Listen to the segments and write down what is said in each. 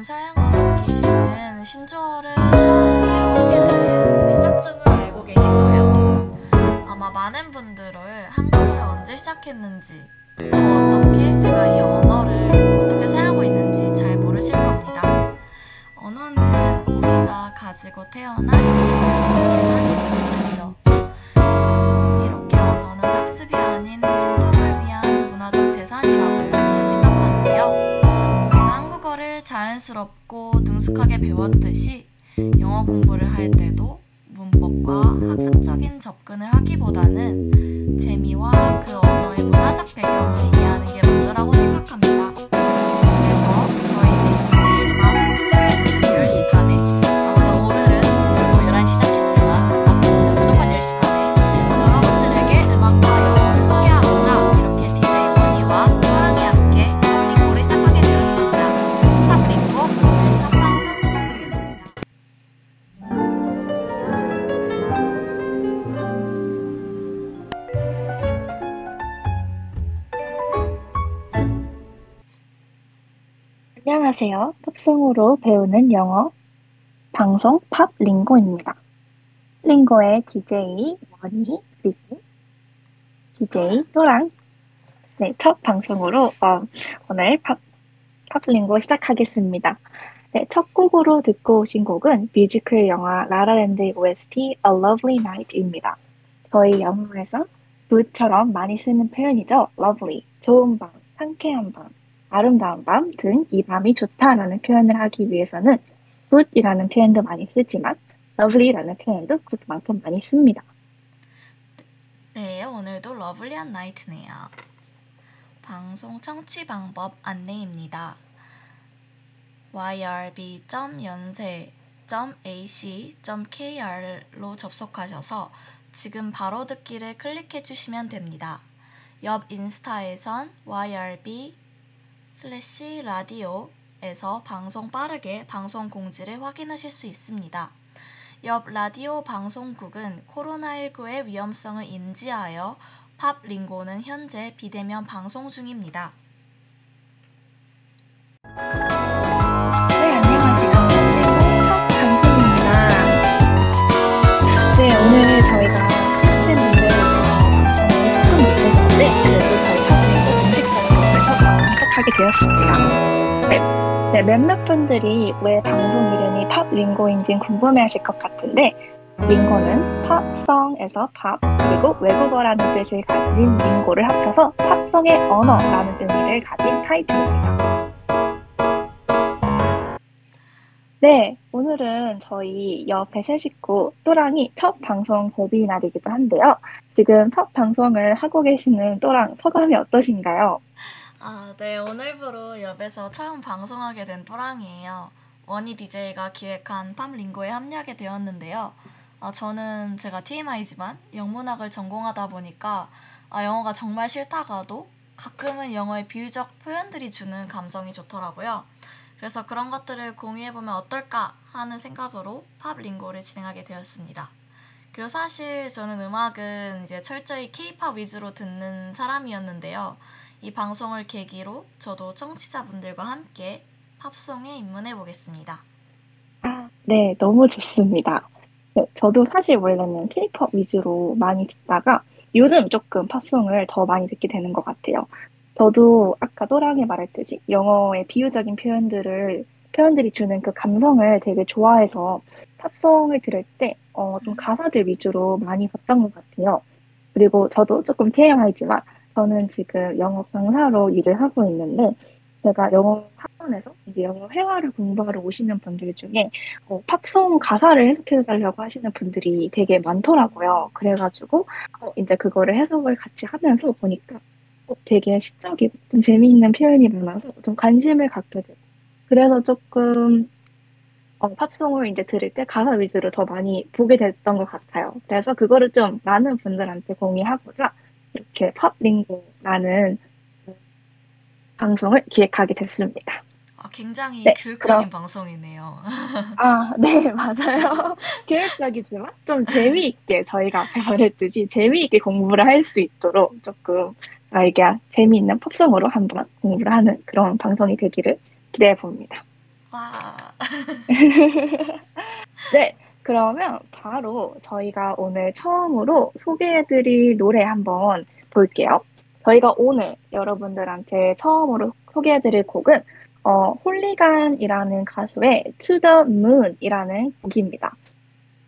지금 사용하고 계시는 신조어를 처음 사용하게 된 시작점을 알고 계신가요? 아마 많은 분들을 한국어를 언제 시작했는지 또 어떻게 내가 이 자연스럽고 능숙하게 배웠듯이 영어 공부를 할 때도 문법과 학습적인 접근을 하기보다는 안녕하세요. 팝송으로 배우는 영어 방송 팝 링고입니다. 링고의 DJ 원희 그리고 DJ 또랑 네, 첫 방송으로 어, 오늘 팝, 팝 링고 시작하겠습니다. 네, 첫 곡으로 듣고 오신 곡은 뮤지컬 영화 라라랜드의 OST A Lovely Night입니다. 저희 영어에서 good처럼 많이 쓰는 표현이죠. lovely, 좋은 밤, 상쾌한 밤, 아름다운 밤 등 이 밤이 좋다라는 표현을 하기 위해서는 good이라는 표현도 많이 쓰지만 lovely라는 표현도 good만큼 많이 씁니다. 네, 오늘도 러블리한 나이트네요. 방송 청취 방법 안내입니다. yrb.연세.ac.kr로 접속하셔서 지금 바로 듣기를 클릭해 주시면 됩니다. 옆 인스타에선 yrb 슬래시 라디오에서 방송 빠르게 방송 공지를 확인하실 수 있습니다. 옆 라디오 방송국은 코로나19의 위험성을 인지하여 팝 링고는 현재 비대면 방송 중입니다. 되었습니다. 네, 네, 몇몇 분들이 왜 방송 이름이 팝 링고인지 궁금해하실 것 같은데 링고는 팝송에서 팝 그리고 외국어라는 뜻을 가진 링고를 합쳐서 팝송의 언어라는 의미를 가진 타이틀입니다. 네, 오늘은 저희 옆에 새 식구 또랑이 첫 방송 데뷔 날이기도 한데요. 지금 첫 방송을 하고 계시는 또랑 소감이 어떠신가요? 아, 네, 오늘부로 옆에서 처음 방송하게 된 또랑이에요. 원희 DJ가 기획한 팝 링고에 합류하게 되었는데요. 아, 저는 제가 TMI지만 영문학을 전공하다 보니까 아, 영어가 정말 싫다가도 가끔은 영어의 비유적 표현들이 주는 감성이 좋더라고요. 그래서 그런 것들을 공유해보면 어떨까 하는 생각으로 팝 링고를 진행하게 되었습니다. 그리고 사실 저는 음악은 이제 철저히 K-팝 위주로 듣는 사람이었는데요. 이 방송을 계기로 저도 청취자분들과 함께 팝송에 입문해 보겠습니다. 아, 네, 너무 좋습니다. 네, 저도 사실 원래는 K-pop 위주로 많이 듣다가 요즘 조금 팝송을 더 많이 듣게 되는 것 같아요. 저도 아까 또랑이 말했듯이 영어의 비유적인 표현들을 표현들이 주는 그 감성을 되게 좋아해서 팝송을 들을 때 어, 좀 가사들 위주로 많이 봤던 것 같아요. 그리고 저도 조금 TMI지만 저는 지금 영어 강사로 일을 하고 있는데 제가 영어 학원에서 이제 영어 회화를 공부하러 오시는 분들 중에 어, 팝송 가사를 해석해 달라고 하시는 분들이 되게 많더라고요. 그래가지고 어, 이제 그거를 해석을 같이 하면서 보니까 어, 되게 시적이고 좀 재미있는 표현이 많아서 좀 관심을 갖게 되고 그래서 조금 어, 팝송을 이제 들을 때 가사 위주로 더 많이 보게 됐던 것 같아요. 그래서 그거를 좀 많은 분들한테 공유하고자 이렇게 팝링고라는 방송을 기획하게 됐습니다. 아, 굉장히 네, 교육적인 그럼- 방송이네요. 아, 네, 맞아요. 교육적이지만 좀 재미있게 저희가 앞에 말했듯이 재미있게 공부를 할 수 있도록 조금 저희가 재미있는 팝송으로 한번 공부를 하는 그런 방송이 되기를 기대해 봅니다. 와. 네, 그러면 바로 저희가 오늘 처음으로 소개해드릴 노래 한번 볼게요. 저희가 오늘 여러분들한테 처음으로 소개해드릴 곡은 어, Hooligan이라는 가수의 To the Moon이라는 곡입니다.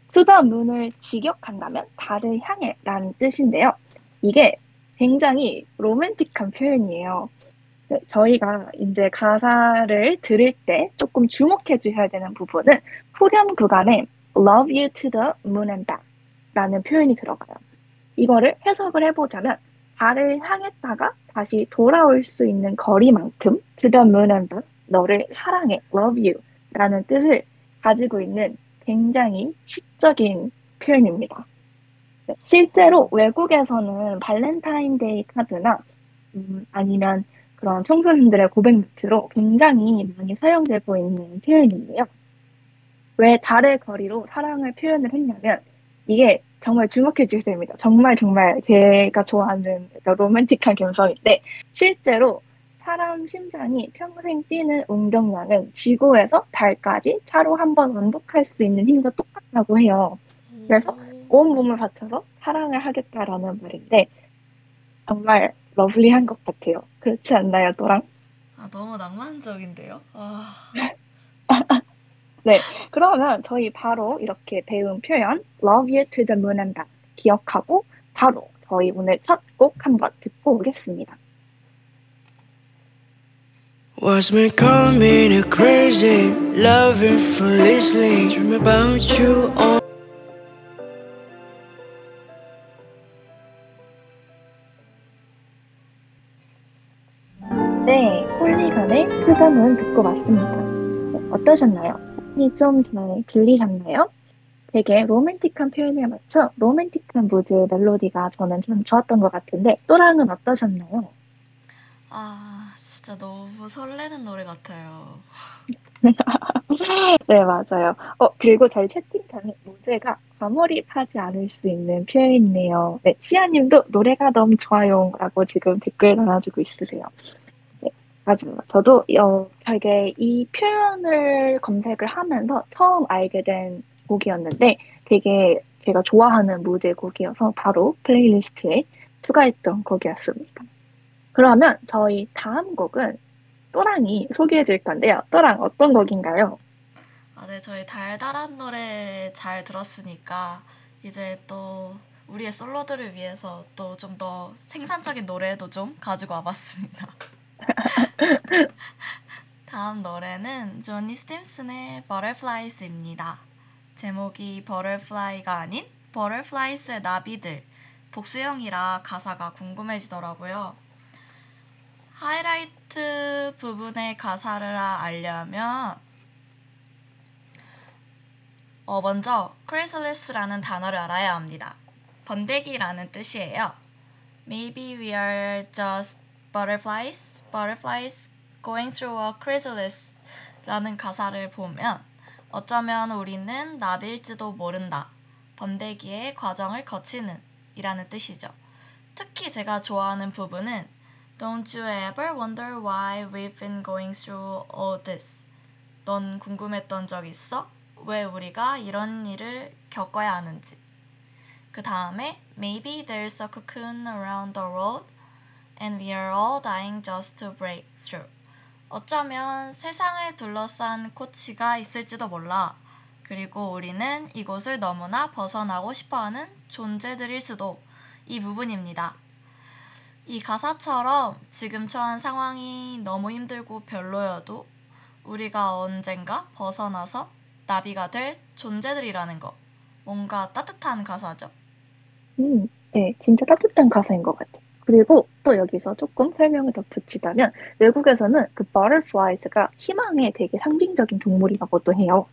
To the Moon을 직역한다면 달을 향해 라는 뜻인데요. 이게 굉장히 로맨틱한 표현이에요. 네, 저희가 이제 가사를 들을 때 조금 주목해 주셔야 되는 부분은 후렴 구간에 Love you to the moon and back 라는 표현이 들어가요. 이거를 해석을 해보자면 달을 향했다가 다시 돌아올 수 있는 거리만큼 to the moon and back 너를 사랑해 love you 라는 뜻을 가지고 있는 굉장히 시적인 표현입니다. 네, 실제로 외국에서는 발렌타인데이 카드나 음, 아니면 그런 청소년들의 고백 노트로 굉장히 많이 사용되고 있는 표현인데요. 왜 달의 거리로 사랑을 표현을 했냐면 이게 정말 주목해 주셔야 됩니다. 정말 정말 제가 좋아하는 로맨틱한 감성인데 실제로 사람 심장이 평생 뛰는 운동량은 지구에서 달까지 차로 한 번 왕복할 수 있는 힘과 똑같다고 해요. 그래서 온 몸을 바쳐서 사랑을 하겠다라는 말인데 정말 러블리한 것 같아요. 그렇지 않나요, 또랑? 아, 너무 낭만적인데요? 아. 네, 그러면 저희 바로 이렇게 배운 표현 Love You to the Moon and Back 기억하고 바로 저희 오늘 첫 곡 한번 듣고 오겠습니다. Was me coming crazy, loving foolishly, dream about you all. 네, 홀리간의 To the Moon 듣고 왔습니다. 네, 어떠셨나요? 좀 잘 들리셨나요? 되게 로맨틱한 표현에 맞춰 로맨틱한 무드의 멜로디가 저는 참 좋았던 것 같은데 또랑은 어떠셨나요? 아, 진짜 너무 설레는 노래 같아요. 네, 맞아요. 어, 그리고 저희 채팅창에 모제가 과몰입하지 않을 수 있는 표현이네요. 네, 시아님도 노래가 너무 좋아요. 라고 지금 댓글 달아주고 있으세요. 네, 맞아요. 저도, 어, 되게 이 표현을 검색을 하면서 처음 알게 된 곡이었는데 되게 제가 좋아하는 무드의 곡이어서 바로 playlist에 추가했던 곡이었습니다. 그러면 저희 다음 곡은 또랑이 소개해 줄 건데요. 또랑 어떤 곡인가요? 아, 네, 저희 달달한 노래 잘 들었으니까 이제 또 우리의 솔로들을 위해서 또 좀 더 생산적인 노래도 좀 가지고 와봤습니다. 다음 노래는 조니 스팀슨의 Butterflies입니다. 제목이 Butterfly가 아닌 Butterflies의 나비들 복수형이라 가사가 궁금해지더라고요. 하이라이트 부분의 가사를 알려면 어, 먼저 chrysalis라는 단어를 알아야 합니다. 번데기라는 뜻이에요. Maybe we are just butterflies, butterflies going through a chrysalis 라는 가사를 보면 어쩌면 우리는 나비일지도 모른다. 번데기의 과정을 거치는 이라는 뜻이죠. 특히 제가 좋아하는 부분은 Don't you ever wonder why we've been going through all this? 넌 궁금했던 적 있어? 왜 우리가 이런 일을 겪어야 하는지. 그 다음에 Maybe there's a cocoon around the world and we are all dying just to break through. 어쩌면 세상을 둘러싼 코치가 있을지도 몰라. 그리고 우리는 이곳을 너무나 벗어나고 싶어하는 존재들일 수도 이 부분입니다. 이 가사처럼 지금 처한 상황이 너무 힘들고 별로여도 우리가 언젠가 벗어나서 나비가 될 존재들이라는 거. 뭔가 따뜻한 가사죠. 음, 네, 진짜 따뜻한 가사인 것 같아요. 그리고 또 여기서 조금 설명을 덧붙이자면 외국에서는 그 butterflies가 희망의 되게 상징적인 동물이라고도 해요.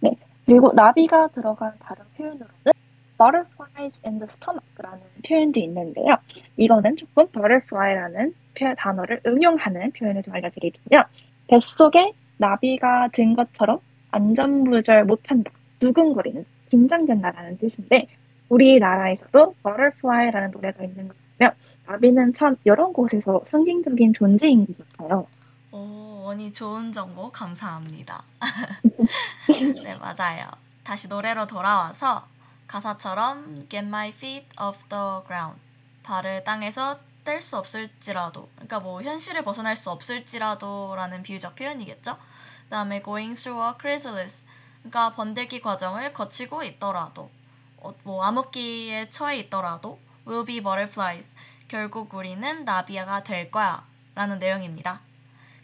네, 그리고 나비가 들어간 다른 표현으로는 butterflies in the stomach라는 표현도 있는데요. 이거는 조금 butterfly라는 표현, 단어를 응용하는 표현을 좀 알려드리자면 뱃속에 나비가 든 것처럼 안전무절 못한다, 두근거리는, 긴장된다라는 뜻인데 우리나라에서도 Butterfly라는 노래가 있는 거 보면 나비는 참 여러 곳에서 상징적인 존재인 것 같아요. 오, 원이 좋은 정보 감사합니다. 네, 맞아요. 다시 노래로 돌아와서 가사처럼 Get my feet off the ground. 발을 땅에서 뗄 수 없을지라도. 그러니까 뭐 현실을 벗어날 수 없을지라도라는 비유적 표현이겠죠. 그다음에 going through a chrysalis. 그러니까 번데기 과정을 거치고 있더라도. 어, 뭐 암흑기에 처해 있더라도 will be butterflies. 결국 우리는 나비가 될 거야. 라는 내용입니다.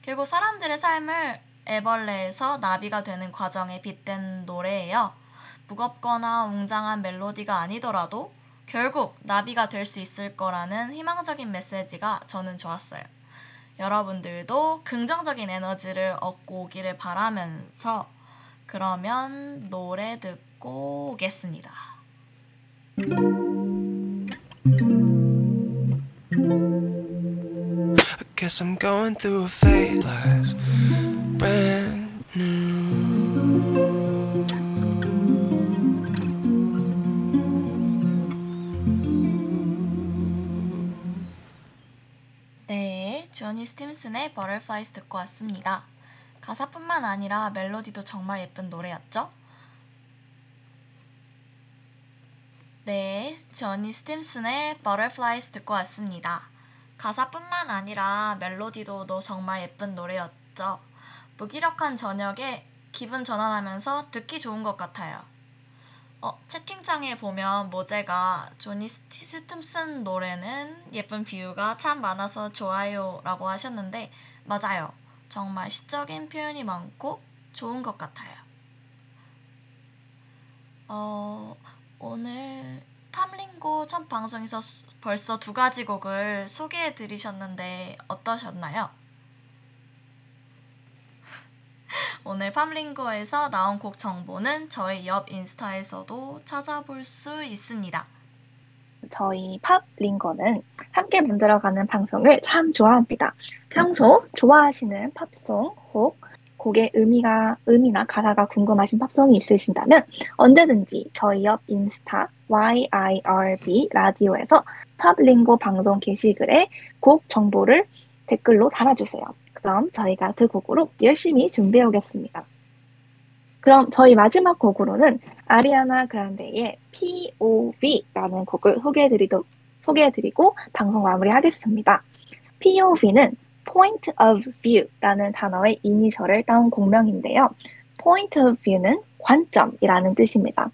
결국 사람들의 삶을 애벌레에서 나비가 되는 과정에 빗댄 노래예요. 무겁거나 웅장한 멜로디가 아니더라도 결국 나비가 될 수 있을 거라는 희망적인 메시지가 저는 좋았어요. 여러분들도 긍정적인 에너지를 얻고 오기를 바라면서 그러면 노래 듣고 오겠습니다. I guess I'm going through a phase like brand new. 네, 조니 스팀슨의 Butterflies 듣고 왔습니다. 가사뿐만 아니라 멜로디도 정말 예쁜 노래였죠? 네, 조니 스팀슨의 Butterflies 듣고 왔습니다. 가사뿐만 아니라 멜로디도 너 정말 예쁜 노래였죠. 무기력한 저녁에 기분 전환하면서 듣기 좋은 것 같아요. 어, 채팅창에 보면 모제가 조니 스팀슨 노래는 예쁜 비유가 참 많아서 좋아요 라고 하셨는데 맞아요. 정말 시적인 표현이 많고 좋은 것 같아요. 어, 오늘 팜링고 첫 방송에서 수- 벌써 두 가지 곡을 소개해 드리셨는데 어떠셨나요? 오늘 팜링고에서 나온 곡 정보는 저희 옆 인스타에서도 찾아볼 수 있습니다. 저희 팝 링거는 함께 만들어가는 방송을 참 좋아합니다. 평소 좋아하시는 팝송 혹 곡의 의미가 의미나 가사가 궁금하신 팝송이 있으신다면 언제든지 저희 옆 인스타 YIRB 라디오에서 팝링고 방송 게시글에 곡 정보를 댓글로 달아주세요. 그럼 저희가 그 곡으로 열심히 준비해 오겠습니다. 그럼 저희 마지막 곡으로는 아리아나 그란데의 POV라는 곡을 소개해드리도, 소개해드리고 방송 마무리하겠습니다. POV는 Point of View라는 단어의 이니셜을 따온 곡명인데요. Point of View는 관점이라는 뜻입니다.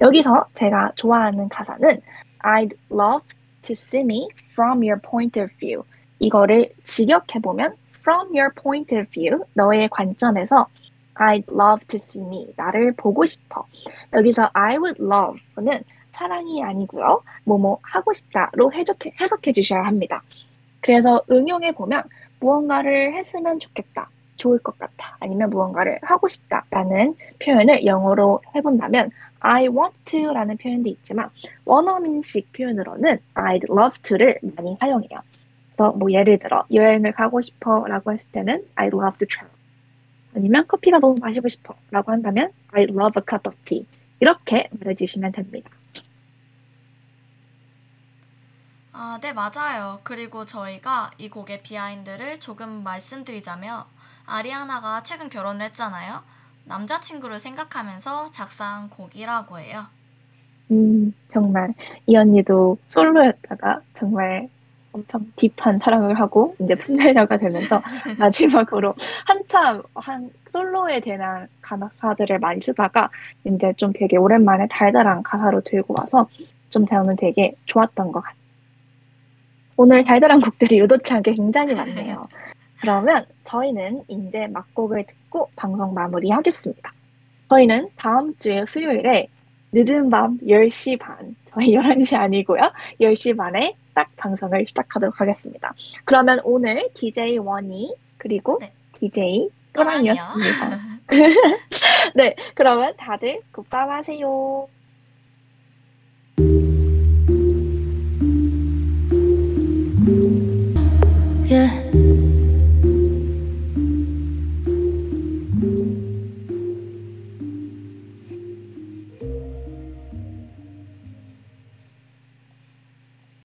여기서 제가 좋아하는 가사는 I'd love to see me from your point of view. 이거를 직역해 보면 from your point of view, 너의 관점에서 I'd love to see me. 나를 보고 싶어. 여기서 I would love는 사랑이 아니고요. 뭐뭐 하고 싶다로 해석해, 해석해 주셔야 합니다. 그래서 응용해 보면 무언가를 했으면 좋겠다. 좋을 것 같아. 아니면 무언가를 하고 싶다 라는 표현을 영어로 해본다면 I want to라는 표현도 있지만 원어민식 표현으로는 I'd love to를 많이 사용해요. 그래서 뭐 예를 들어 여행을 가고 싶어 라고 했을 때는 I'd love to travel. 아니면 커피가 너무 마시고 싶어 라고 한다면 I love a cup of tea 이렇게 말해주시면 됩니다. 아, 네, 맞아요. 그리고 저희가 이 곡의 비하인드를 조금 말씀드리자면, 아리아나가 최근 결혼을 했잖아요. 남자친구를 생각하면서 작사한 곡이라고 해요. 음, 정말 이 언니도 솔로였다가 정말 엄청 딥한 사랑을 하고 이제 풋날려가 되면서 마지막으로 한참 한 솔로에 대한 가사들을 많이 쓰다가 이제 좀 되게 오랜만에 달달한 가사로 들고 와서 좀 저는 되게 좋았던 것 같아요. 오늘 달달한 곡들이 의도치 않게 굉장히 많네요. 그러면 저희는 이제 막곡을 듣고 방송 마무리하겠습니다. 저희는 다음 주에 수요일에 늦은 밤 10시 반, 저희 11시 아니고요. 10시 반에 딱 방송을 시작하도록 하겠습니다. 그러면 오늘 DJ 원이 그리고 네. DJ 또랑이었습니다. 네, 그러면 다들 굿밤 하세요. yeah.